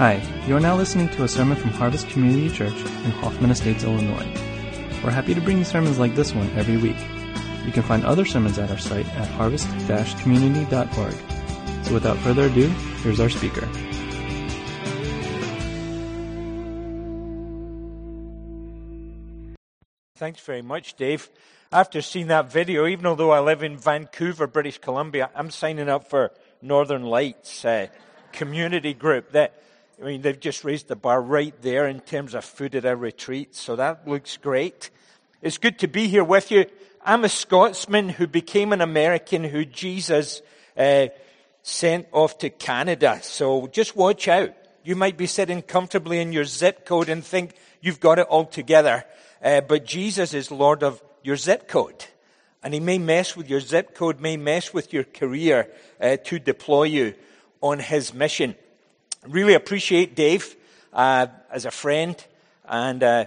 Hi, you are now listening to a sermon from Harvest Community Church in Hoffman Estates, Illinois. We're happy to bring you sermons like this one every week. You can find other sermons at our site at harvest-community.org. So without further ado, here's our speaker. Thanks very much, Dave. After seeing that video, even although I live in Vancouver, British Columbia, I'm signing up for Northern Lights uh, community group. That I mean, they've just raised the bar right there in terms of food at a retreat, so that looks great. It's good to be here with you. I'm a Scotsman who became an American who Jesus uh, sent off to Canada. So just watch out. You might be sitting comfortably in your zip code and think you've got it all together. Uh, but Jesus is Lord of your zip code. And he may mess with your zip code, may mess with your career uh, to deploy you on his mission. Really appreciate Dave uh, as a friend and uh,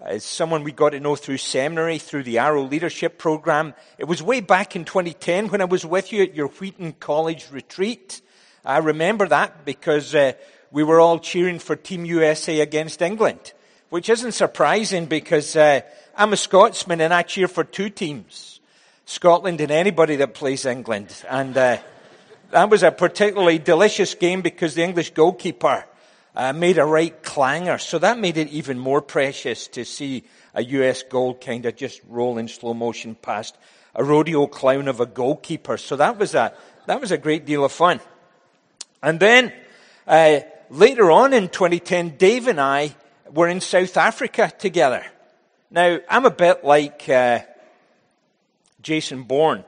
as someone we got to know through seminary, through the Arrow Leadership Program. It was way back in 2010 when I was with you at your Wheaton College retreat. I remember that because uh, we were all cheering for Team USA against England which isn't surprising because uh, I'm a Scotsman and I cheer for two teams, Scotland and anybody that plays England. And uh, that was a particularly delicious game because the English goalkeeper uh, made a right clanger. So that made it even more precious to see a US goal kind of just roll in slow motion past a rodeo clown of a goalkeeper. So that was a, that was a great deal of fun. And then, uh, later on in 2010, Dave and I were in South Africa together. Now, I'm a bit like uh, Jason Bourne.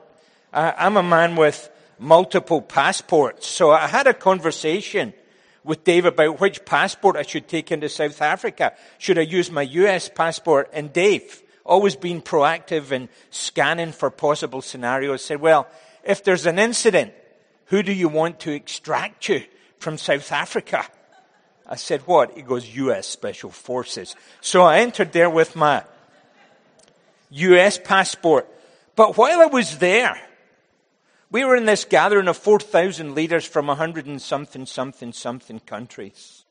I'm a man with multiple passports. So I had a conversation with Dave about which passport I should take into South Africa. Should I use my US passport? And Dave, always being proactive and scanning for possible scenarios, said, well, if there's an incident, who do you want to extract you from South Africa? I said, what? He goes, U.S. Special Forces. So I entered there with my U.S. passport. But while I was there, we were in this gathering of 4,000 leaders from 100 and something, something, something countries.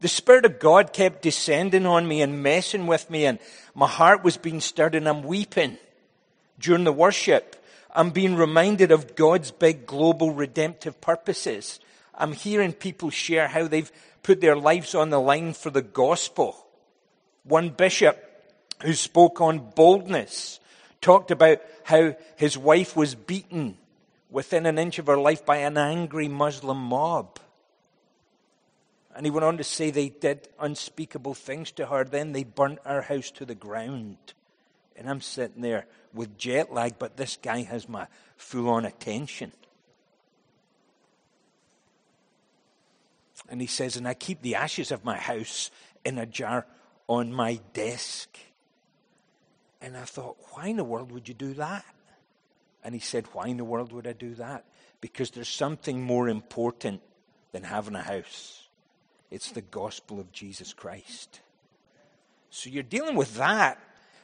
The Spirit of God kept descending on me and messing with me, and my heart was being stirred, and I'm weeping during the worship. I'm being reminded of God's big global redemptive purposes. I'm hearing people share how they've put their lives on the line for the gospel. One bishop who spoke on boldness talked about how his wife was beaten within an inch of her life by an angry Muslim mob. And he went on to say they did unspeakable things to her. Then they burnt our house to the ground. And I'm sitting there with jet lag, but this guy has my full on attention. And he says, And I keep the ashes of my house in a jar on my desk. And I thought, Why in the world would you do that? And he said, Why in the world would I do that? Because there's something more important than having a house. It's the gospel of Jesus Christ. So you're dealing with that.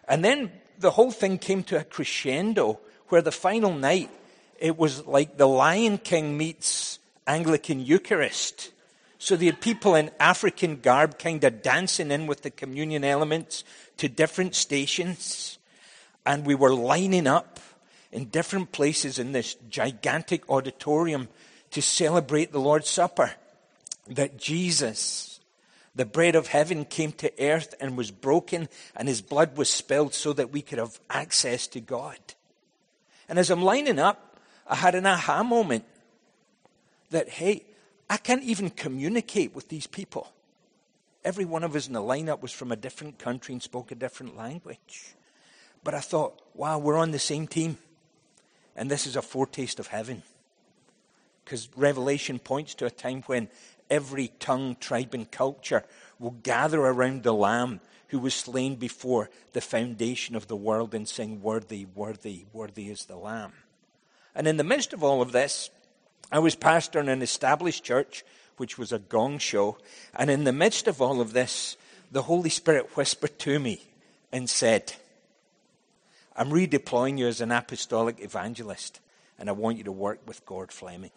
And then the whole thing came to a crescendo where the final night, it was like the Lion King meets Anglican Eucharist. So had people in African garb kind of dancing in with the communion elements to different stations. And we were lining up in different places in this gigantic auditorium to celebrate the Lord's Supper. That Jesus, the bread of heaven, came to earth and was broken and his blood was spilled so that we could have access to God. And as I'm lining up, I had an aha moment that, hey, I can't even communicate with these people. Every one of us in the lineup was from a different country and spoke a different language. But I thought, wow, we're on the same team. And this is a foretaste of heaven. Because Revelation points to a time when every tongue, tribe, and culture will gather around the Lamb who was slain before the foundation of the world and sing, Worthy, worthy, worthy is the Lamb. And in the midst of all of this, I was pastor in an established church, which was a gong show. And in the midst of all of this, the Holy Spirit whispered to me and said, I'm redeploying you as an apostolic evangelist, and I want you to work with Gord Fleming,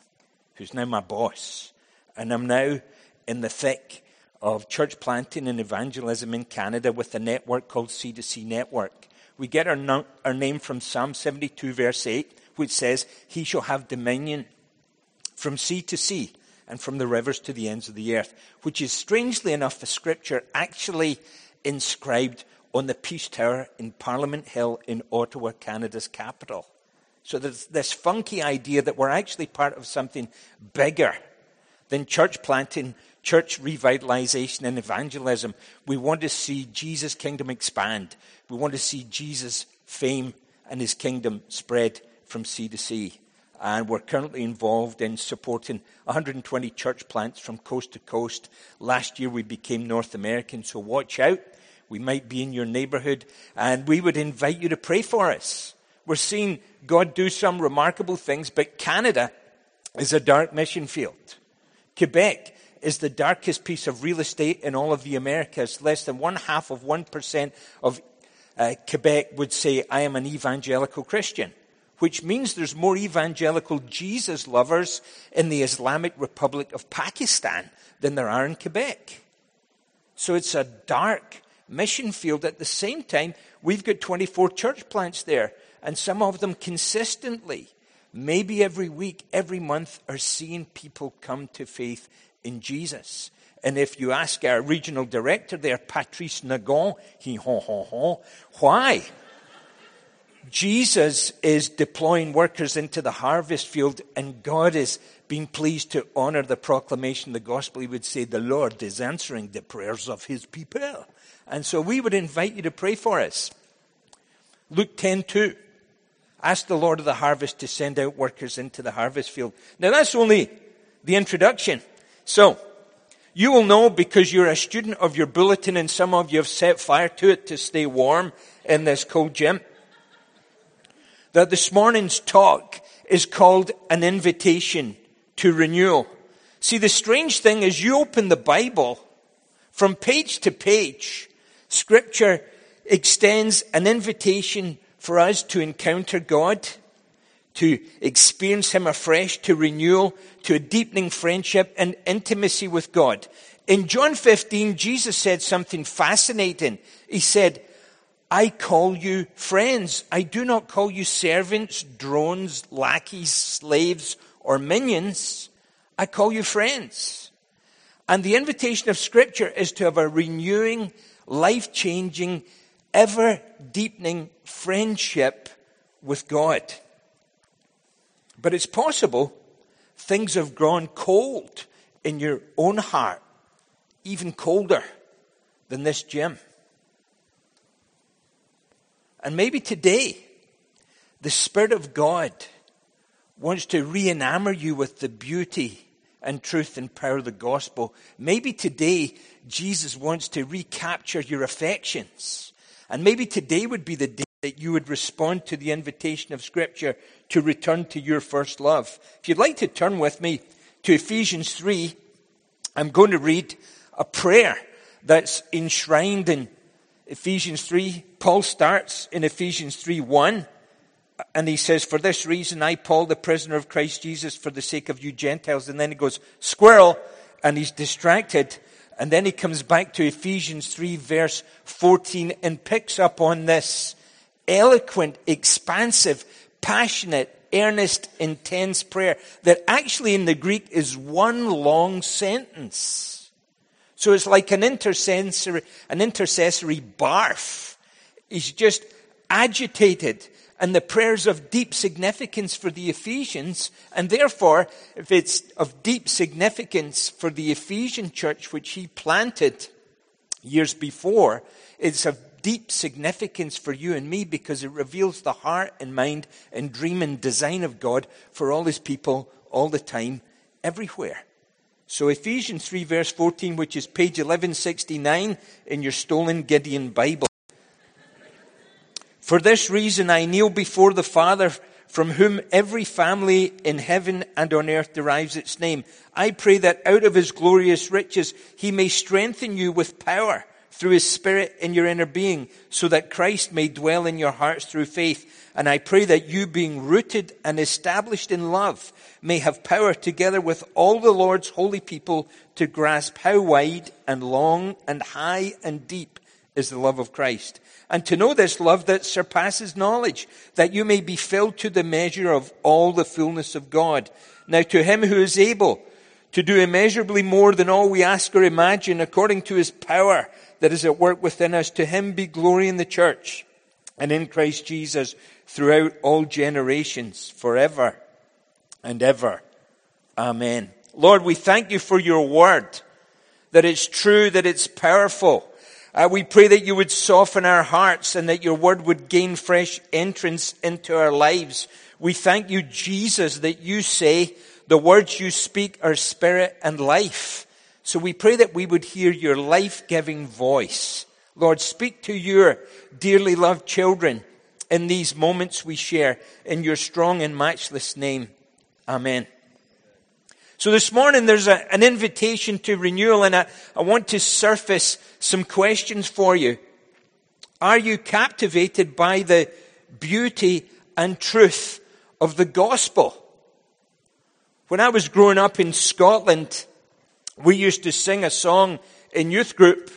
who's now my boss. And I'm now in the thick of church planting and evangelism in Canada with a network called C2C Network. We get our, no- our name from Psalm 72, verse 8, which says, He shall have dominion from sea to sea and from the rivers to the ends of the earth, which is strangely enough a scripture actually inscribed on the Peace Tower in Parliament Hill in Ottawa, Canada's capital. So there's this funky idea that we're actually part of something bigger than church planting, church revitalization, and evangelism. We want to see Jesus' kingdom expand. We want to see Jesus' fame and his kingdom spread from sea to sea. And we're currently involved in supporting 120 church plants from coast to coast. Last year we became North American, so watch out. We might be in your neighborhood, and we would invite you to pray for us. We're seeing God do some remarkable things, but Canada is a dark mission field. Quebec is the darkest piece of real estate in all of the Americas. Less than one half of 1% of uh, Quebec would say, I am an evangelical Christian, which means there's more evangelical Jesus lovers in the Islamic Republic of Pakistan than there are in Quebec. So it's a dark mission field. At the same time, we've got 24 church plants there, and some of them consistently, maybe every week, every month, are seeing people come to faith in Jesus. And if you ask our regional director there, Patrice Nagon, he ho ho ho, why? Jesus is deploying workers into the harvest field, and God is being pleased to honor the proclamation of the gospel. He would say, The Lord is answering the prayers of his people. And so we would invite you to pray for us. Luke 10 2. Ask the Lord of the harvest to send out workers into the harvest field. Now that's only the introduction. So, you will know because you're a student of your bulletin and some of you have set fire to it to stay warm in this cold gym. That this morning's talk is called an invitation to renewal. See, the strange thing is you open the Bible from page to page Scripture extends an invitation for us to encounter God, to experience Him afresh, to renewal, to a deepening friendship and intimacy with God. In John 15, Jesus said something fascinating. He said, I call you friends. I do not call you servants, drones, lackeys, slaves, or minions. I call you friends. And the invitation of Scripture is to have a renewing life changing, ever deepening friendship with God. But it's possible things have grown cold in your own heart, even colder than this gym. And maybe today, the Spirit of God wants to re enamor you with the beauty and truth and power of the gospel. Maybe today Jesus wants to recapture your affections. And maybe today would be the day that you would respond to the invitation of Scripture to return to your first love. If you'd like to turn with me to Ephesians 3, I'm going to read a prayer that's enshrined in Ephesians 3. Paul starts in Ephesians 3 1 and he says, For this reason, I, Paul, the prisoner of Christ Jesus, for the sake of you Gentiles. And then he goes, Squirrel, and he's distracted. And then he comes back to Ephesians 3, verse 14, and picks up on this eloquent, expansive, passionate, earnest, intense prayer that actually in the Greek is one long sentence. So it's like an intercessory, an intercessory barf. He's just agitated and the prayers of deep significance for the Ephesians. And therefore, if it's of deep significance for the Ephesian church, which he planted years before, it's of deep significance for you and me because it reveals the heart and mind and dream and design of God for all his people all the time, everywhere. So Ephesians 3 verse 14, which is page 1169 in your stolen Gideon Bible. For this reason I kneel before the Father, from whom every family in heaven and on earth derives its name. I pray that out of his glorious riches he may strengthen you with power through his spirit in your inner being so that Christ may dwell in your hearts through faith. And I pray that you being rooted and established in love may have power together with all the Lord's holy people to grasp how wide and long and high and deep is the love of Christ. And to know this love that surpasses knowledge, that you may be filled to the measure of all the fullness of God. Now to him who is able to do immeasurably more than all we ask or imagine according to his power that is at work within us. To him be glory in the church and in Christ Jesus throughout all generations, forever and ever. Amen. Lord, we thank you for your word, that it's true, that it's powerful. Uh, we pray that you would soften our hearts and that your word would gain fresh entrance into our lives. We thank you, Jesus, that you say the words you speak are spirit and life. So we pray that we would hear your life giving voice. Lord, speak to your dearly loved children in these moments we share in your strong and matchless name. Amen. So this morning there's a, an invitation to renewal and I, I want to surface some questions for you. Are you captivated by the beauty and truth of the gospel? When I was growing up in Scotland, we used to sing a song in youth group.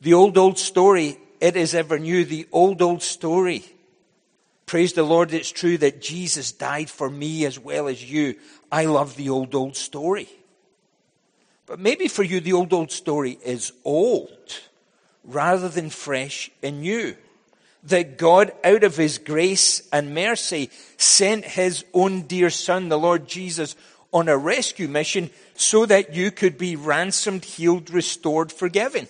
The old, old story, it is ever new. The old, old story. Praise the Lord, it's true that Jesus died for me as well as you. I love the old, old story. But maybe for you, the old, old story is old rather than fresh and new. That God, out of His grace and mercy, sent His own dear Son, the Lord Jesus, on a rescue mission so that you could be ransomed, healed, restored, forgiven.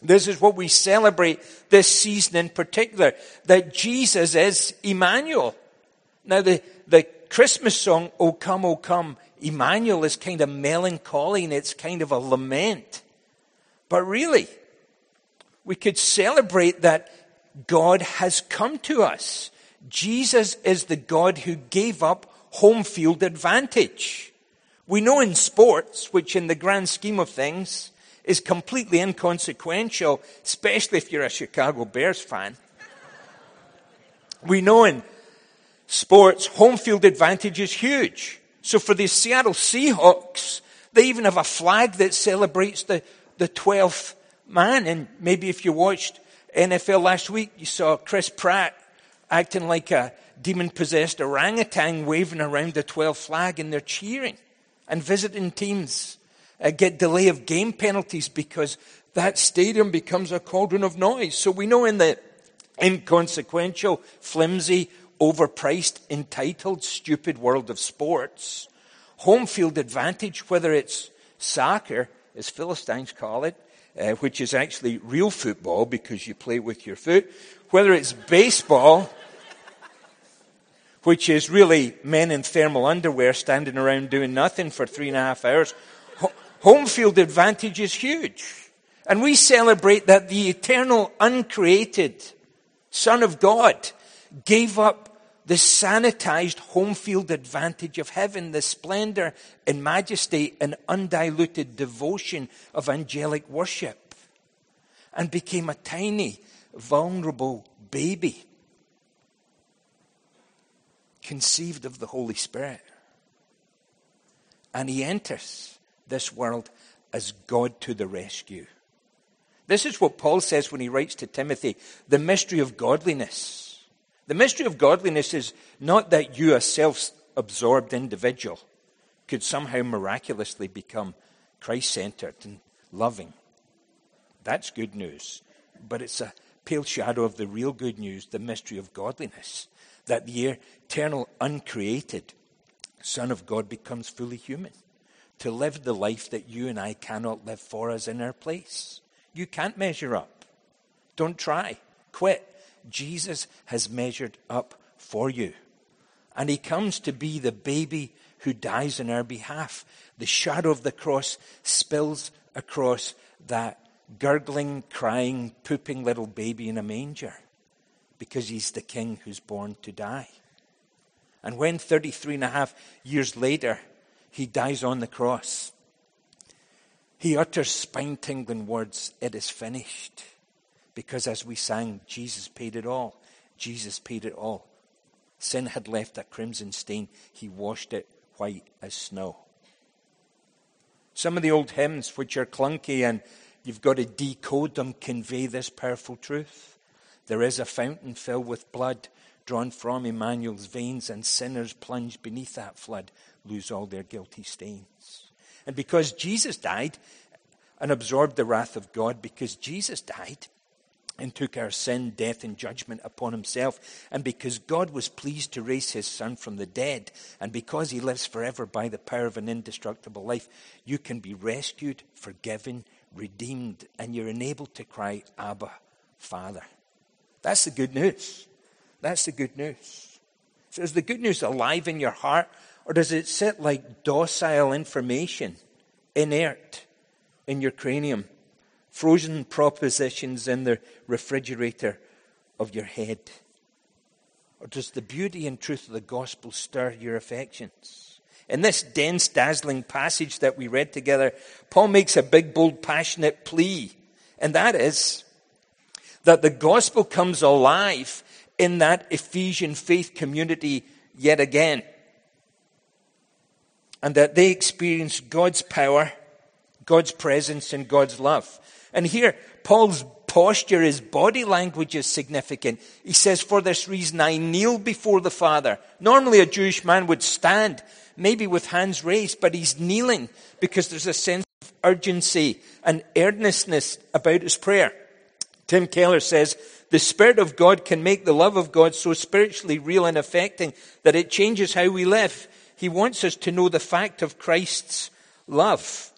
This is what we celebrate this season in particular, that Jesus is Emmanuel. Now the, the Christmas song, O come, O come, Emmanuel is kind of melancholy and it's kind of a lament. But really, we could celebrate that God has come to us. Jesus is the God who gave up home field advantage. We know in sports, which in the grand scheme of things is completely inconsequential, especially if you're a Chicago Bears fan. We know in sports, home field advantage is huge. So for the Seattle Seahawks, they even have a flag that celebrates the, the 12th man. And maybe if you watched NFL last week, you saw Chris Pratt acting like a demon possessed orangutan waving around the 12th flag and they're cheering. And visiting teams uh, get delay of game penalties because that stadium becomes a cauldron of noise. So we know in the inconsequential, flimsy, overpriced, entitled, stupid world of sports, home field advantage, whether it's soccer, as Philistines call it, uh, which is actually real football because you play with your foot, whether it's baseball, which is really men in thermal underwear standing around doing nothing for three and a half hours. Home field advantage is huge. And we celebrate that the eternal, uncreated Son of God gave up the sanitized home field advantage of heaven, the splendor and majesty and undiluted devotion of angelic worship, and became a tiny, vulnerable baby conceived of the Holy Spirit. And he enters this world as God to the rescue. This is what Paul says when he writes to Timothy the mystery of godliness. The mystery of godliness is not that you, a self absorbed individual, could somehow miraculously become Christ centered and loving. That's good news. But it's a pale shadow of the real good news, the mystery of godliness that the eternal, uncreated Son of God becomes fully human to live the life that you and I cannot live for us in our place. You can't measure up. Don't try. Quit. Jesus has measured up for you. And he comes to be the baby who dies in our behalf. The shadow of the cross spills across that gurgling, crying, pooping little baby in a manger because he's the king who's born to die. And when 33 and a half years later he dies on the cross, He utters spine tingling words, It is finished. Because as we sang, Jesus paid it all. Jesus paid it all. Sin had left a crimson stain. He washed it white as snow. Some of the old hymns, which are clunky and you've got to decode them, convey this powerful truth. There is a fountain filled with blood drawn from Emmanuel's veins, and sinners plunged beneath that flood lose all their guilty stains. And because Jesus died and absorbed the wrath of God, because Jesus died, and took our sin, death, and judgment upon himself. And because God was pleased to raise his Son from the dead, and because he lives forever by the power of an indestructible life, you can be rescued, forgiven, redeemed, and you're enabled to cry, Abba, Father. That's the good news. That's the good news. So is the good news alive in your heart, or does it sit like docile information, inert, in your cranium? frozen propositions in the refrigerator of your head? Or does the beauty and truth of the gospel stir your affections? In this dense, dazzling passage that we read together, Paul makes a big, bold, passionate plea, and that is that the gospel comes alive in that Ephesian faith community yet again, and that they experience God's power, God's presence, and God's love. And here, Paul's posture, his body language is significant. He says, For this reason I kneel before the Father. Normally a Jewish man would stand, maybe with hands raised, but he's kneeling because there's a sense of urgency and earnestness about his prayer. Tim Keller says, the Spirit of God can make the love of God so spiritually real and affecting that it changes how we live. He wants us to know the fact of Christ's love.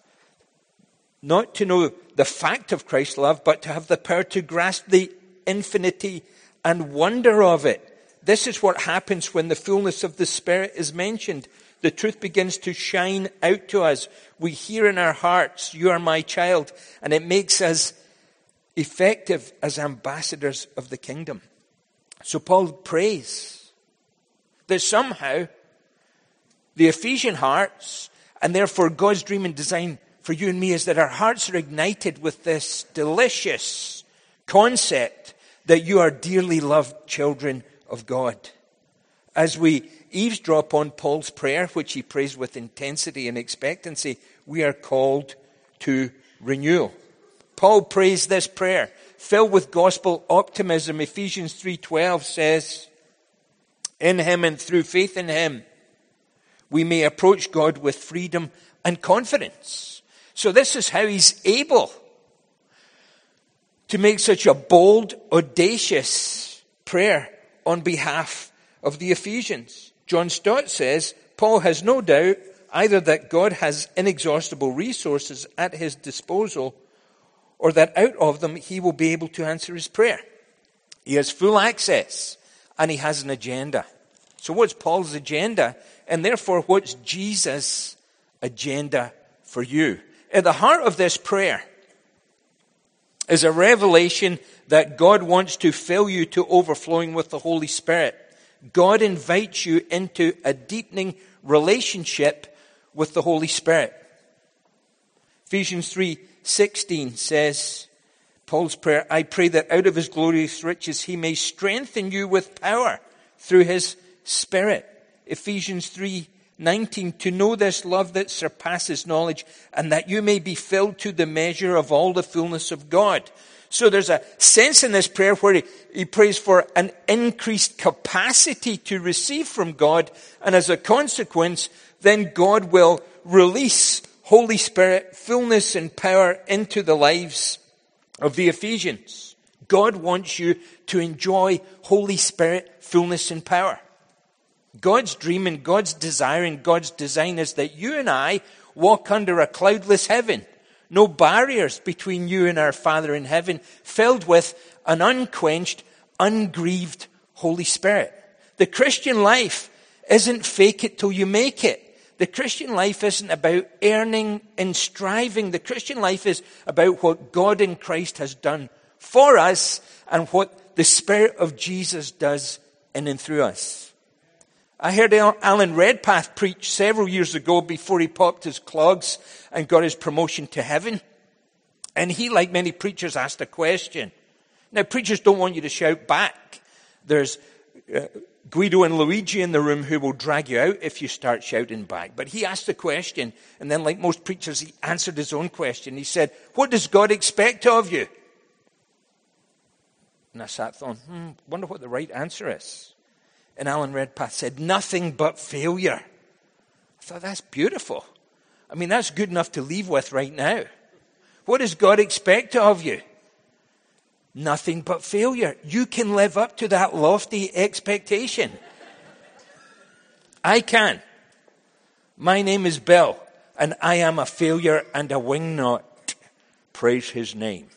Not to know the fact of Christ's love, but to have the power to grasp the infinity and wonder of it. This is what happens when the fullness of the Spirit is mentioned. The truth begins to shine out to us. We hear in our hearts, You are my child, and it makes us effective as ambassadors of the kingdom. So Paul prays that somehow the Ephesian hearts, and therefore God's dream and design for you and me is that our hearts are ignited with this delicious concept that you are dearly loved children of God. As we eavesdrop on Paul's prayer, which he prays with intensity and expectancy, we are called to renewal. Paul prays this prayer filled with gospel optimism. Ephesians 3:12 says, "In him and through faith in him, we may approach God with freedom and confidence." So this is how he's able to make such a bold, audacious prayer on behalf of the Ephesians. John Stott says, Paul has no doubt either that God has inexhaustible resources at his disposal or that out of them he will be able to answer his prayer. He has full access and he has an agenda. So what's Paul's agenda? And therefore, what's Jesus' agenda for you? At the heart of this prayer is a revelation that God wants to fill you to overflowing with the Holy Spirit. God invites you into a deepening relationship with the Holy Spirit. Ephesians 3:16 says Paul's prayer, I pray that out of his glorious riches he may strengthen you with power through his spirit. Ephesians 3 19, to know this love that surpasses knowledge, and that you may be filled to the measure of all the fullness of God. So there's a sense in this prayer where he, he prays for an increased capacity to receive from God, and as a consequence, then God will release Holy Spirit, fullness and power into the lives of the Ephesians. God wants you to enjoy Holy Spirit, fullness and power. God's dream and God's desire and God's design is that you and I walk under a cloudless heaven. No barriers between you and our Father in heaven, filled with an unquenched, ungrieved Holy Spirit. The Christian life isn't fake it till you make it. The Christian life isn't about earning and striving. The Christian life is about what God in Christ has done for us and what the Spirit of Jesus does in and through us. I heard Alan Redpath preach several years ago before he popped his clogs and got his promotion to heaven. And he, like many preachers, asked a question. Now, preachers don't want you to shout back. There's uh, Guido and Luigi in the room who will drag you out if you start shouting back. But he asked the question, and then, like most preachers, he answered his own question. He said, What does God expect of you? And I sat thought, hmm, wonder what the right answer is. And Alan Redpath said, Nothing but failure. I thought, that's beautiful. I mean, that's good enough to leave with right now. What does God expect of you? Nothing but failure. You can live up to that lofty expectation. I can. My name is Bill, and I am a failure and a wingnut. Praise his name.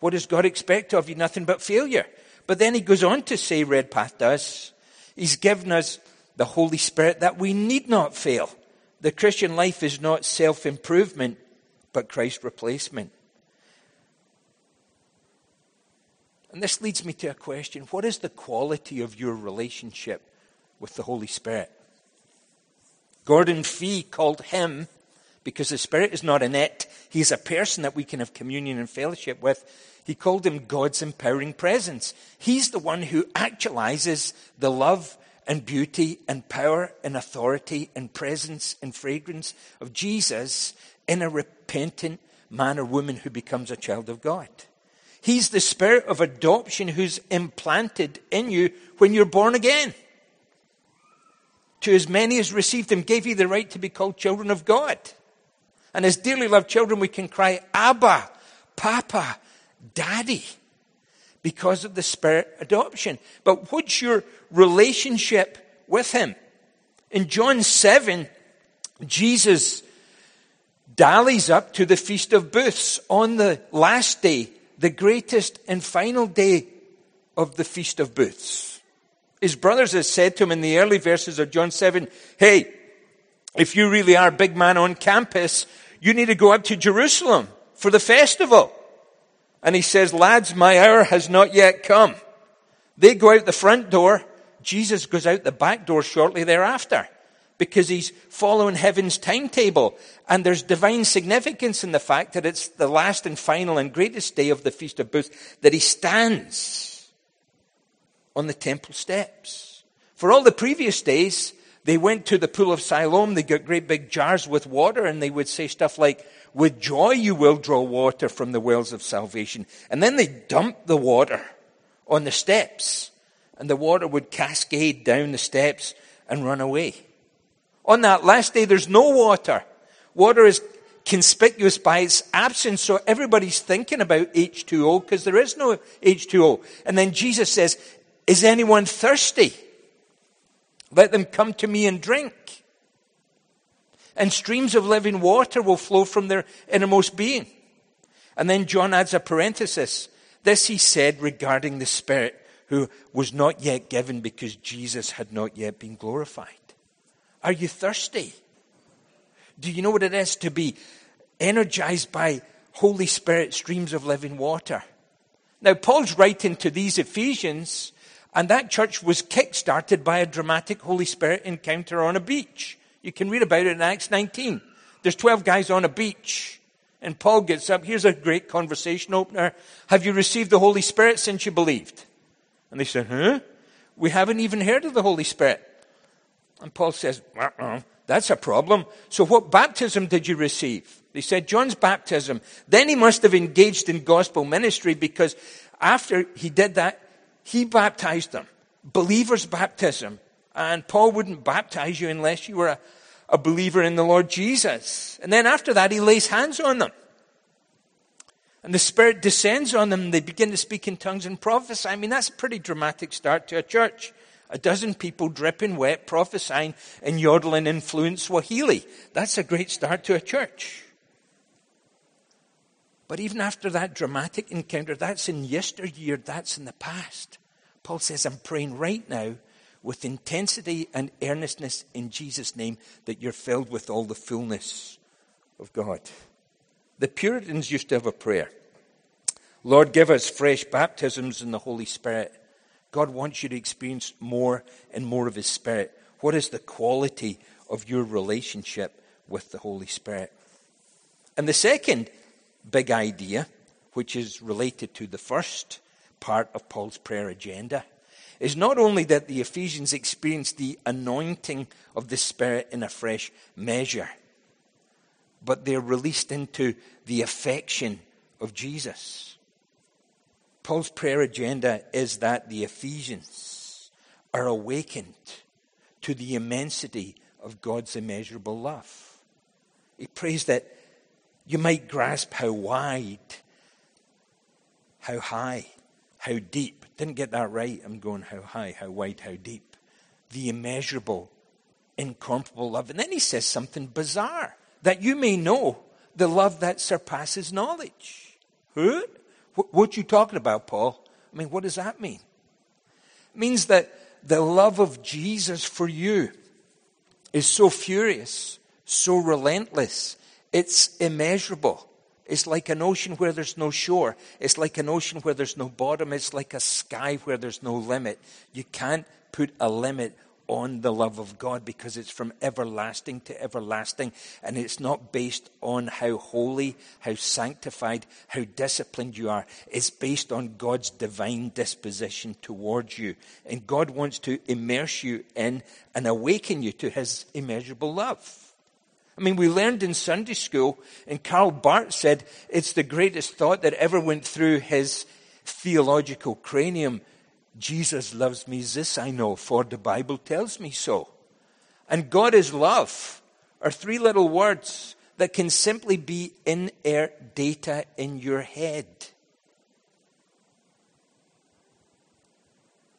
What does God expect of you? Nothing but failure. But then he goes on to say, Redpath does, He's given us the Holy Spirit that we need not fail. The Christian life is not self improvement, but Christ's replacement. And this leads me to a question What is the quality of your relationship with the Holy Spirit? Gordon Fee called him, because the Spirit is not an it, he's a person that we can have communion and fellowship with. He called him God's empowering presence. He's the one who actualizes the love and beauty and power and authority and presence and fragrance of Jesus in a repentant man or woman who becomes a child of God. He's the spirit of adoption who's implanted in you when you're born again. To as many as received him, gave you the right to be called children of God. And as dearly loved children, we can cry, Abba, Papa, daddy because of the spirit adoption. But what's your relationship with him? In John 7, Jesus dallies up to the Feast of Booths on the last day, the greatest and final day of the Feast of Booths. His brothers had said to him in the early verses of John 7, Hey, if you really are a big man on campus, you need to go up to Jerusalem for the festival. And he says, lads, my hour has not yet come. They go out the front door. Jesus goes out the back door shortly thereafter because he's following heaven's timetable. And there's divine significance in the fact that it's the last and final and greatest day of the Feast of Booths that he stands on the temple steps. For all the previous days, they went to the pool of Siloam. They got great big jars with water and they would say stuff like, with joy you will draw water from the wells of salvation. And then they dumped the water on the steps, and the water would cascade down the steps and run away. On that last day, there's no water. Water is conspicuous by its absence, so everybody's thinking about H2O because there is no H2O. And then Jesus says, Is anyone thirsty? Let them come to me and drink and streams of living water will flow from their innermost being. And then John adds a parenthesis. This he said regarding the Spirit who was not yet given because Jesus had not yet been glorified. Are you thirsty? Do you know what it is to be energized by Holy Spirit streams of living water? Now, Paul's writing to these Ephesians, and that church was kick-started by a dramatic Holy Spirit encounter on a beach. You can read about it in Acts 19. There's 12 guys on a beach. And Paul gets up. Here's a great conversation opener. Have you received the Holy Spirit since you believed? And they said, huh? We haven't even heard of the Holy Spirit. And Paul says, uh-uh, that's a problem. So what baptism did you receive? They said, John's baptism. Then he must have engaged in gospel ministry because after he did that, he baptized them. Believer's baptism. And Paul wouldn't baptize you unless you were a, a believer in the Lord Jesus. And then after that, he lays hands on them. And the Spirit descends on them. And they begin to speak in tongues and prophesy. I mean, that's a pretty dramatic start to a church. A dozen people dripping wet, prophesying and yodeling in fluent Swahili. That's a great start to a church. But even after that dramatic encounter, that's in yesteryear, that's in the past. Paul says, I'm praying right now with intensity and earnestness in Jesus' name that you're filled with all the fullness of God. The Puritans used to have a prayer Lord, give us fresh baptisms in the Holy Spirit. God wants you to experience more and more of His Spirit. What is the quality of your relationship with the Holy Spirit? And the second big idea, which is related to the first part of Paul's prayer agenda, is not only that the Ephesians experienced the anointing of the Spirit in a fresh measure, but they're released into the affection of Jesus. Paul's prayer agenda is that the Ephesians are awakened to the immensity of God's immeasurable love. He prays that you might grasp how wide, how high, how deep. Didn't get that right. I'm going how high, how wide, how deep. The immeasurable, incomparable love. And then he says something bizarre that you may know the love that surpasses knowledge. Who? What you talking about, Paul? I mean, what does that mean? It means that the love of Jesus for you is so furious, so relentless, it's immeasurable. It's like an ocean where there's no shore. It's like an ocean where there's no bottom. It's like a sky where there's no limit. You can't put a limit on the love of God because it's from everlasting to everlasting and it's not based on how holy, how sanctified, how disciplined you are. It's based on God's divine disposition towards you. And God wants to immerse you in and awaken you to his immeasurable love. I mean, we learned in Sunday school, and Karl Barth said it's the greatest thought that ever went through his theological cranium Jesus loves me, this I know, for the Bible tells me so. And God is love are three little words that can simply be in air data in your head.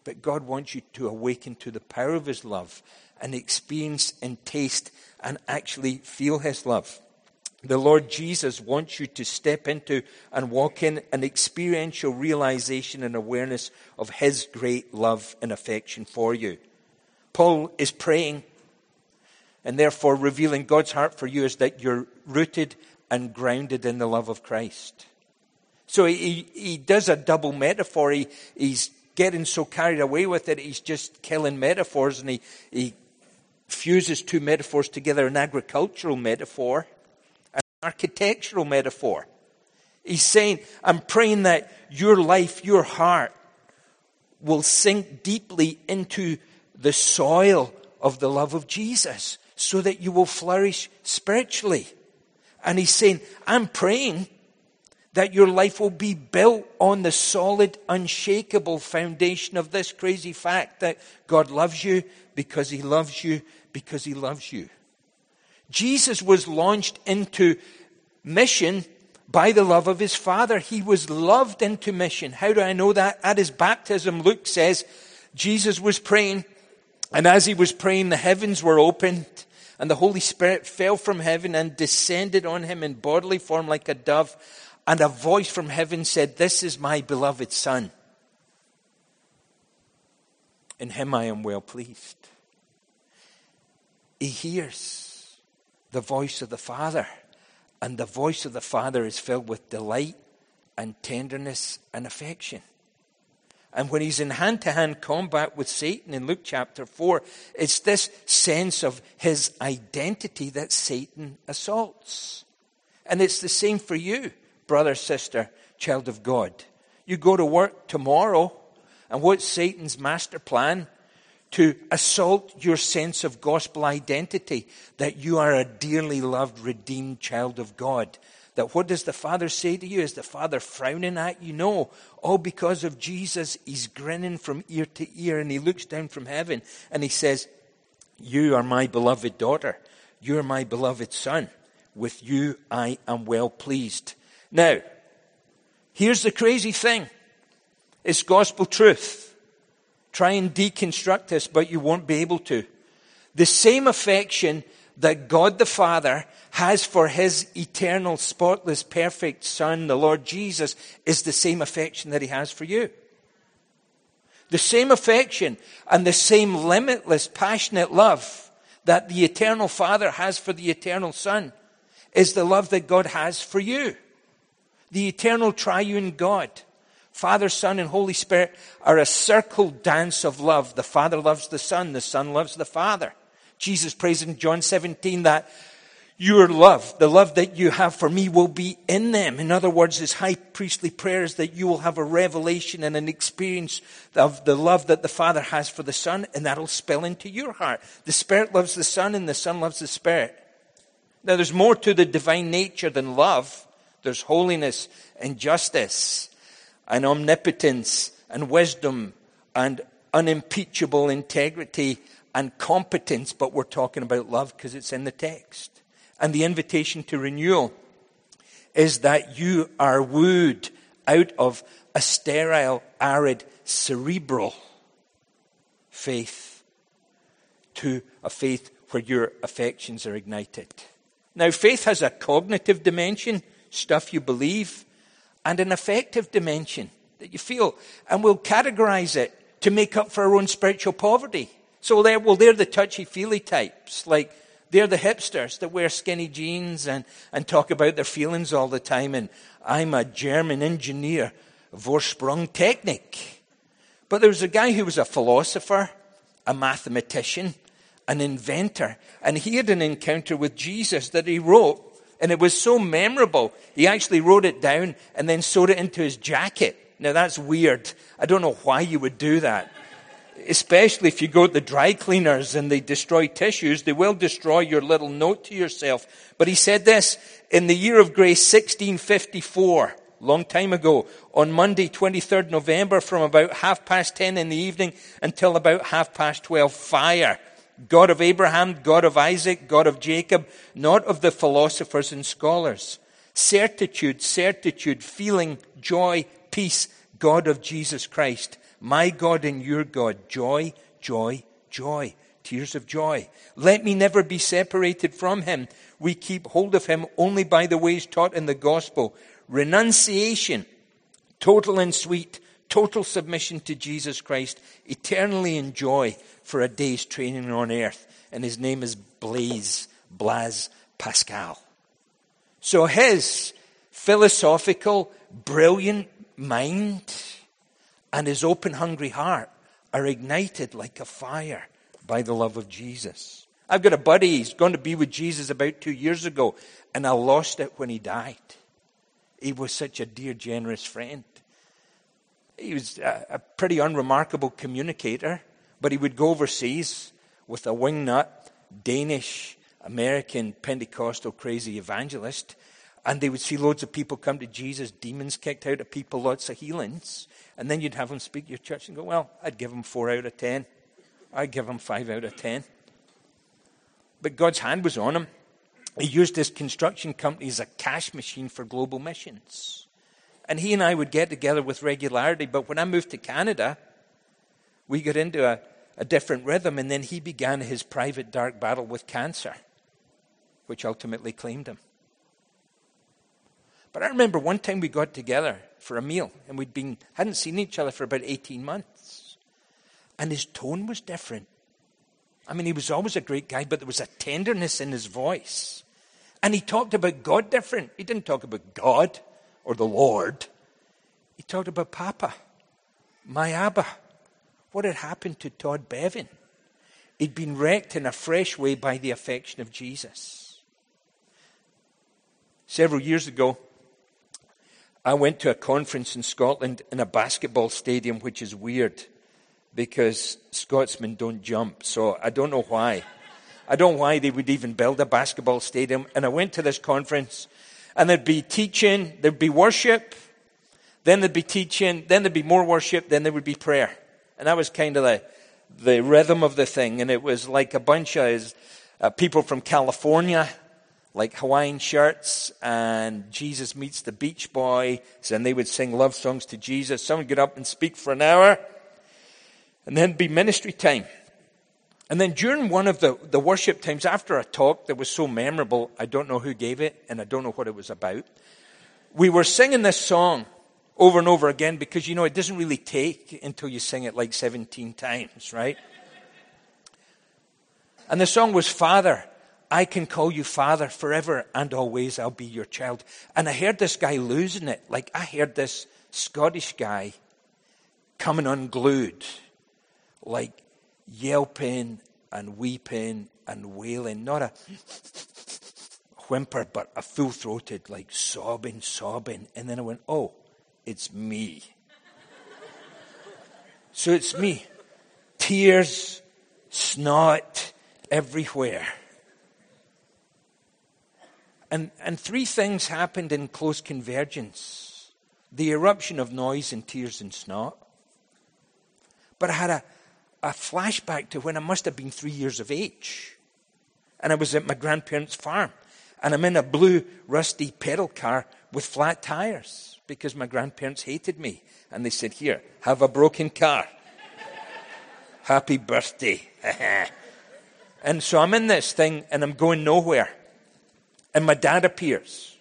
But God wants you to awaken to the power of His love and experience and taste and actually feel His love. The Lord Jesus wants you to step into and walk in an experiential realization and awareness of His great love and affection for you. Paul is praying and therefore revealing God's heart for you is that you're rooted and grounded in the love of Christ. So he, he does a double metaphor. He, he's getting so carried away with it, he's just killing metaphors and he, he fuses two metaphors together an agricultural metaphor architectural metaphor. He's saying, I'm praying that your life, your heart, will sink deeply into the soil of the love of Jesus so that you will flourish spiritually. And he's saying, I'm praying that your life will be built on the solid, unshakable foundation of this crazy fact that God loves you because he loves you because he loves you. Jesus was launched into mission by the love of his Father. He was loved into mission. How do I know that? At his baptism, Luke says, Jesus was praying, and as he was praying, the heavens were opened, and the Holy Spirit fell from heaven and descended on him in bodily form like a dove, and a voice from heaven said, This is my beloved Son. In him I am well pleased. He hears the voice of the Father, and the voice of the Father is filled with delight and tenderness and affection. And when he's in hand to hand combat with Satan in Luke chapter 4, it's this sense of his identity that Satan assaults. And it's the same for you, brother, sister, child of God. You go to work tomorrow, and what's Satan's master plan? To assault your sense of gospel identity, that you are a dearly loved, redeemed child of God. That what does the Father say to you? Is the Father frowning at you? No. All because of Jesus, He's grinning from ear to ear and He looks down from heaven and He says, You are my beloved daughter. You're my beloved son. With you I am well pleased. Now, here's the crazy thing. It's gospel truth. Try and deconstruct this, but you won't be able to. The same affection that God the Father has for his eternal, spotless, perfect Son, the Lord Jesus, is the same affection that he has for you. The same affection and the same limitless, passionate love that the eternal Father has for the eternal Son is the love that God has for you. The eternal triune God Father, Son, and Holy Spirit are a circle dance of love. The Father loves the Son, the Son loves the Father. Jesus prays in John 17 that your love, the love that you have for me, will be in them. In other words, his high priestly prayer is that you will have a revelation and an experience of the love that the Father has for the Son, and that'll spill into your heart. The Spirit loves the Son, and the Son loves the Spirit. Now, there's more to the divine nature than love. There's holiness and justice and omnipotence and wisdom and unimpeachable integrity and competence, but we're talking about love because it's in the text. And the invitation to renewal is that you are wooed out of a sterile, arid, cerebral faith to a faith where your affections are ignited. Now, faith has a cognitive dimension, stuff you believe, and an affective dimension that you feel. And we'll categorize it to make up for our own spiritual poverty. So they're, well, they're the touchy-feely types. Like, they're the hipsters that wear skinny jeans and, and talk about their feelings all the time. And I'm a German engineer, Vorsprung Technik. But there was a guy who was a philosopher, a mathematician, an inventor, and he had an encounter with Jesus that he wrote and it was so memorable, he actually wrote it down and then sewed it into his jacket. Now that's weird. I don't know why you would do that. Especially if you go to the dry cleaners and they destroy tissues, they will destroy your little note to yourself. But he said this, in the year of grace 1654, long time ago, on Monday, 23rd November, from about half past 10 in the evening until about half past 12, fire God of Abraham, God of Isaac, God of Jacob, not of the philosophers and scholars. Certitude, certitude, feeling, joy, peace, God of Jesus Christ. My God and your God. Joy, joy, joy. Tears of joy. Let me never be separated from him. We keep hold of him only by the ways taught in the gospel. Renunciation, total and sweet, total submission to Jesus Christ, eternally in joy for a day's training on earth. And his name is Blaise, Blaise Pascal. So his philosophical, brilliant mind and his open, hungry heart are ignited like a fire by the love of Jesus. I've got a buddy, he's going to be with Jesus about two years ago, and I lost it when he died. He was such a dear, generous friend. He was a, a pretty unremarkable communicator. But he would go overseas with a wingnut, Danish, American, Pentecostal crazy evangelist, and they would see loads of people come to Jesus, demons kicked out of people, lots of healings. And then you'd have him speak to your church and go, Well, I'd give him four out of ten. I'd give him five out of ten. But God's hand was on him. He used his construction company as a cash machine for global missions. And he and I would get together with regularity. But when I moved to Canada, we got into a, a different rhythm, and then he began his private dark battle with cancer, which ultimately claimed him. But I remember one time we got together for a meal, and we'd been hadn't seen each other for about 18 months. And his tone was different. I mean, he was always a great guy, but there was a tenderness in his voice. And he talked about God different. He didn't talk about God or the Lord. He talked about Papa, my Abba, what had happened to Todd Bevan. He'd been wrecked in a fresh way by the affection of Jesus. Several years ago, I went to a conference in Scotland in a basketball stadium, which is weird because Scotsmen don't jump. So I don't know why. I don't know why they would even build a basketball stadium. And I went to this conference, and there'd be teaching, there'd be worship, then there'd be teaching, then there'd be more worship, then there would be prayer. And that was kind of the, the rhythm of the thing. And it was like a bunch of uh, people from California, like Hawaiian shirts, and Jesus meets the Beach Boys, and they would sing love songs to Jesus. Some would get up and speak for an hour, and then be ministry time. And then during one of the, the worship times, after a talk that was so memorable, I don't know who gave it, and I don't know what it was about, we were singing this song over and over again because you know it doesn't really take until you sing it like 17 times, right? And the song was Father, I can call you Father forever and always I'll be your child. And I heard this guy losing it. Like I heard this Scottish guy coming unglued, like yelping and weeping and wailing, not a whimper, but a full throated, like sobbing, sobbing. And then I went, Oh, it's me. so it's me. Tears, snot, everywhere. And, and three things happened in close convergence the eruption of noise and tears and snot. But I had a, a flashback to when I must have been three years of age. And I was at my grandparents' farm. And I'm in a blue, rusty pedal car with flat tires because my grandparents hated me. And they said, Here, have a broken car. Happy birthday. and so I'm in this thing and I'm going nowhere. And my dad appears.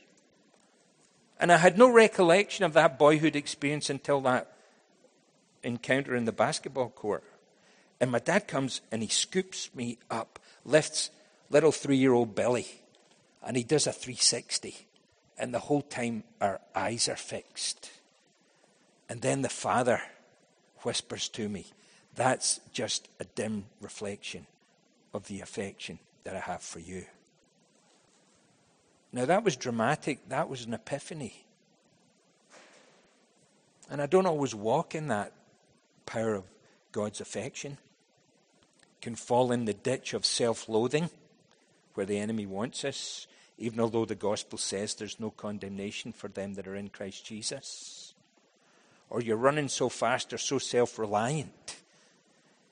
And I had no recollection of that boyhood experience until that encounter in the basketball court. And my dad comes and he scoops me up, lifts little three year old Billy, and he does a 360. And the whole time our eyes are fixed. And then the father whispers to me, That's just a dim reflection of the affection that I have for you. Now, that was dramatic. That was an epiphany. And I don't always walk in that power of God's affection. Can fall in the ditch of self loathing, where the enemy wants us, even although the gospel says there's no condemnation for them that are in Christ Jesus. Or you're running so fast or so self reliant,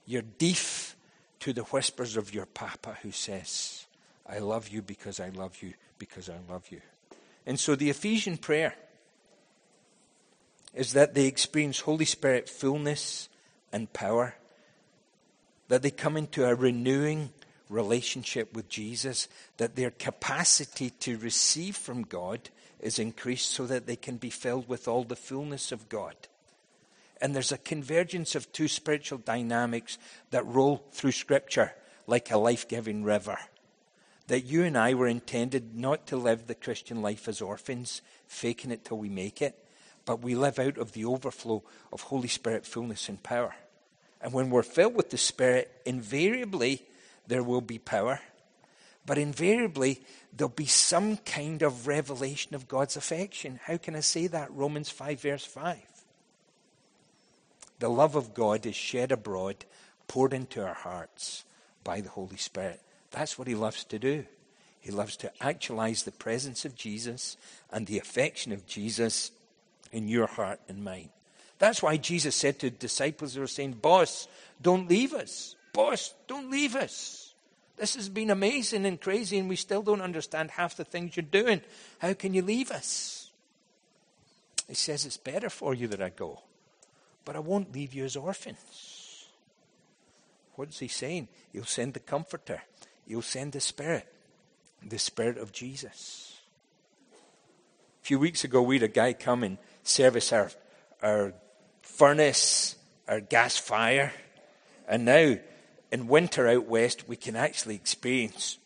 you're deaf to the whispers of your papa who says, I love you because I love you because I love you. And so the Ephesian prayer is that they experience Holy Spirit fullness and power, that they come into a renewing relationship with Jesus, that their capacity to receive from God is increased so that they can be filled with all the fullness of God. And there's a convergence of two spiritual dynamics that roll through Scripture like a life giving river that you and I were intended not to live the Christian life as orphans, faking it till we make it, but we live out of the overflow of Holy Spirit fullness and power. And when we're filled with the Spirit, invariably there will be power, but invariably there'll be some kind of revelation of God's affection. How can I say that? Romans 5, verse 5. The love of God is shed abroad, poured into our hearts by the Holy Spirit. That's what he loves to do. He loves to actualize the presence of Jesus and the affection of Jesus in your heart and mind. That's why Jesus said to disciples who were saying, Boss, don't leave us. Boss, don't leave us. This has been amazing and crazy, and we still don't understand half the things you're doing. How can you leave us? He says, It's better for you that I go, but I won't leave you as orphans. What's he saying? He'll send the Comforter. He'll send the Spirit, the Spirit of Jesus. A few weeks ago, we had a guy come and service our, our furnace, or gas fire. And now, in winter out west, we can actually experience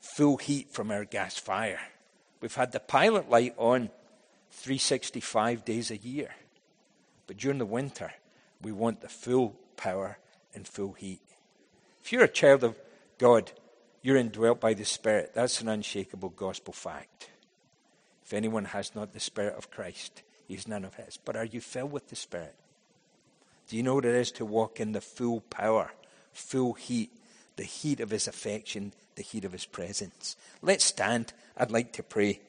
full heat from our gas fire. We've had the pilot light on 365 days a year. But during the winter, we want the full power and full heat. If you're a child of God, you're indwelt by the Spirit. That's an unshakable gospel fact. If anyone has not the Spirit of Christ, he is none of his. But are you filled with the Spirit? Do you know what it is to walk in the full power, full heat, the heat of his affection, the heat of his presence? Let's stand. I'd like to pray.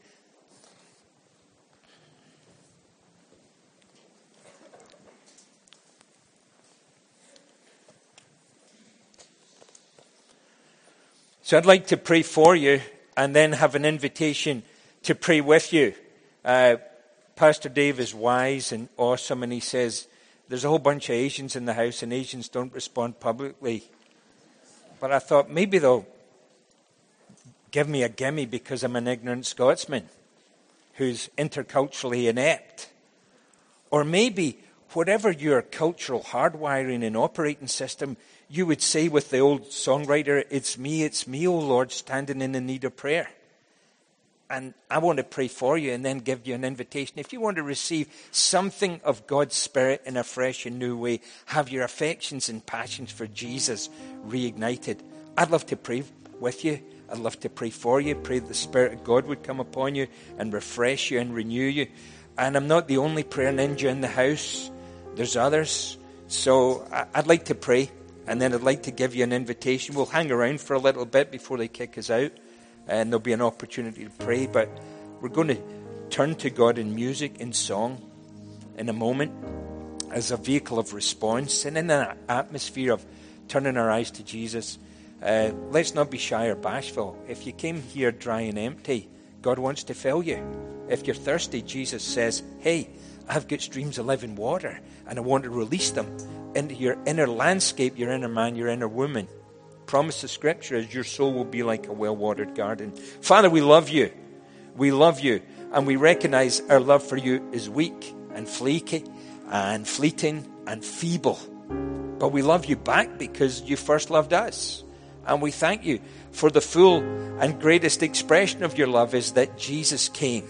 So I'd like to pray for you and then have an invitation to pray with you. Uh, Pastor Dave is wise and awesome, and he says there's a whole bunch of Asians in the house, and Asians don't respond publicly. But I thought maybe they'll give me a gimme because I'm an ignorant Scotsman who's interculturally inept. Or maybe whatever your cultural hardwiring and operating system, you would say with the old songwriter, It's me, it's me, O Lord, standing in the need of prayer. And I want to pray for you and then give you an invitation. If you want to receive something of God's Spirit in a fresh and new way, have your affections and passions for Jesus reignited, I'd love to pray with you. I'd love to pray for you. Pray that the Spirit of God would come upon you and refresh you and renew you. And I'm not the only prayer ninja in the house, there's others. So I'd like to pray, and then I'd like to give you an invitation. We'll hang around for a little bit before they kick us out and there'll be an opportunity to pray. But we're going to turn to God in music, in song, in a moment, as a vehicle of response, and in an atmosphere of turning our eyes to Jesus. Uh, let's not be shy or bashful. If you came here dry and empty, God wants to fill you. If you're thirsty, Jesus says, Hey, I've got streams of living water, and I want to release them into your inner landscape, your inner man, your inner woman promise of Scripture is your soul will be like a well watered garden. Father, we love you. We love you. And we recognize our love for you is weak and flaky and fleeting and feeble. But we love you back because you first loved us. And we thank you for the full and greatest expression of your love is that Jesus came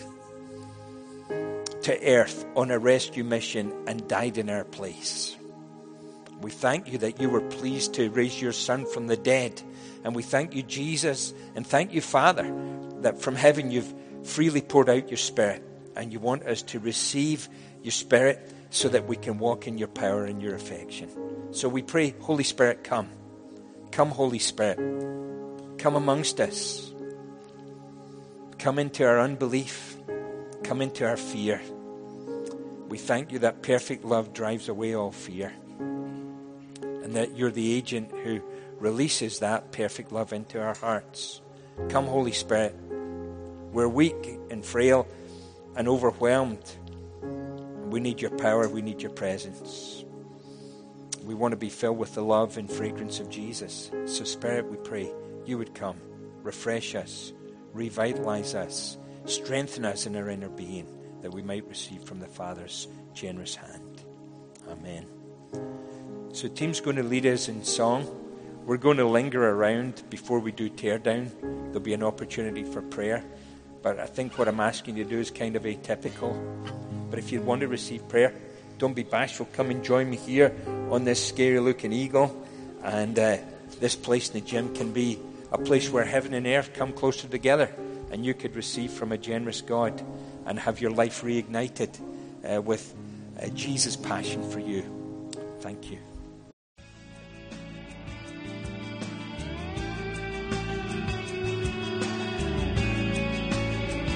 to earth on a rescue mission and died in our place. We thank you that you were pleased to raise your Son from the dead. And we thank you, Jesus, and thank you, Father, that from heaven you've freely poured out your Spirit. And you want us to receive your Spirit so that we can walk in your power and your affection. So we pray, Holy Spirit, come. Come, Holy Spirit. Come amongst us. Come into our unbelief. Come into our fear. We thank you that perfect love drives away all fear and that you're the agent who releases that perfect love into our hearts. Come, Holy Spirit. We're weak and frail and overwhelmed. We need your power, we need your presence. We want to be filled with the love and fragrance of Jesus. So, Spirit, we pray you would come, refresh us, revitalize us, strengthen us in our inner being, that we might receive from the Father's generous hand. Amen. So, team's going to lead us in song. We're going to linger around before we do teardown. There'll be an opportunity for prayer. But I think what I'm asking you to do is kind of atypical. But if you want to receive prayer, don't be bashful. Come and join me here on this scary looking eagle. And uh, this place in the gym can be a place where heaven and earth come closer together. And you could receive from a generous God and have your life reignited uh, with uh, Jesus' passion for you. Thank you.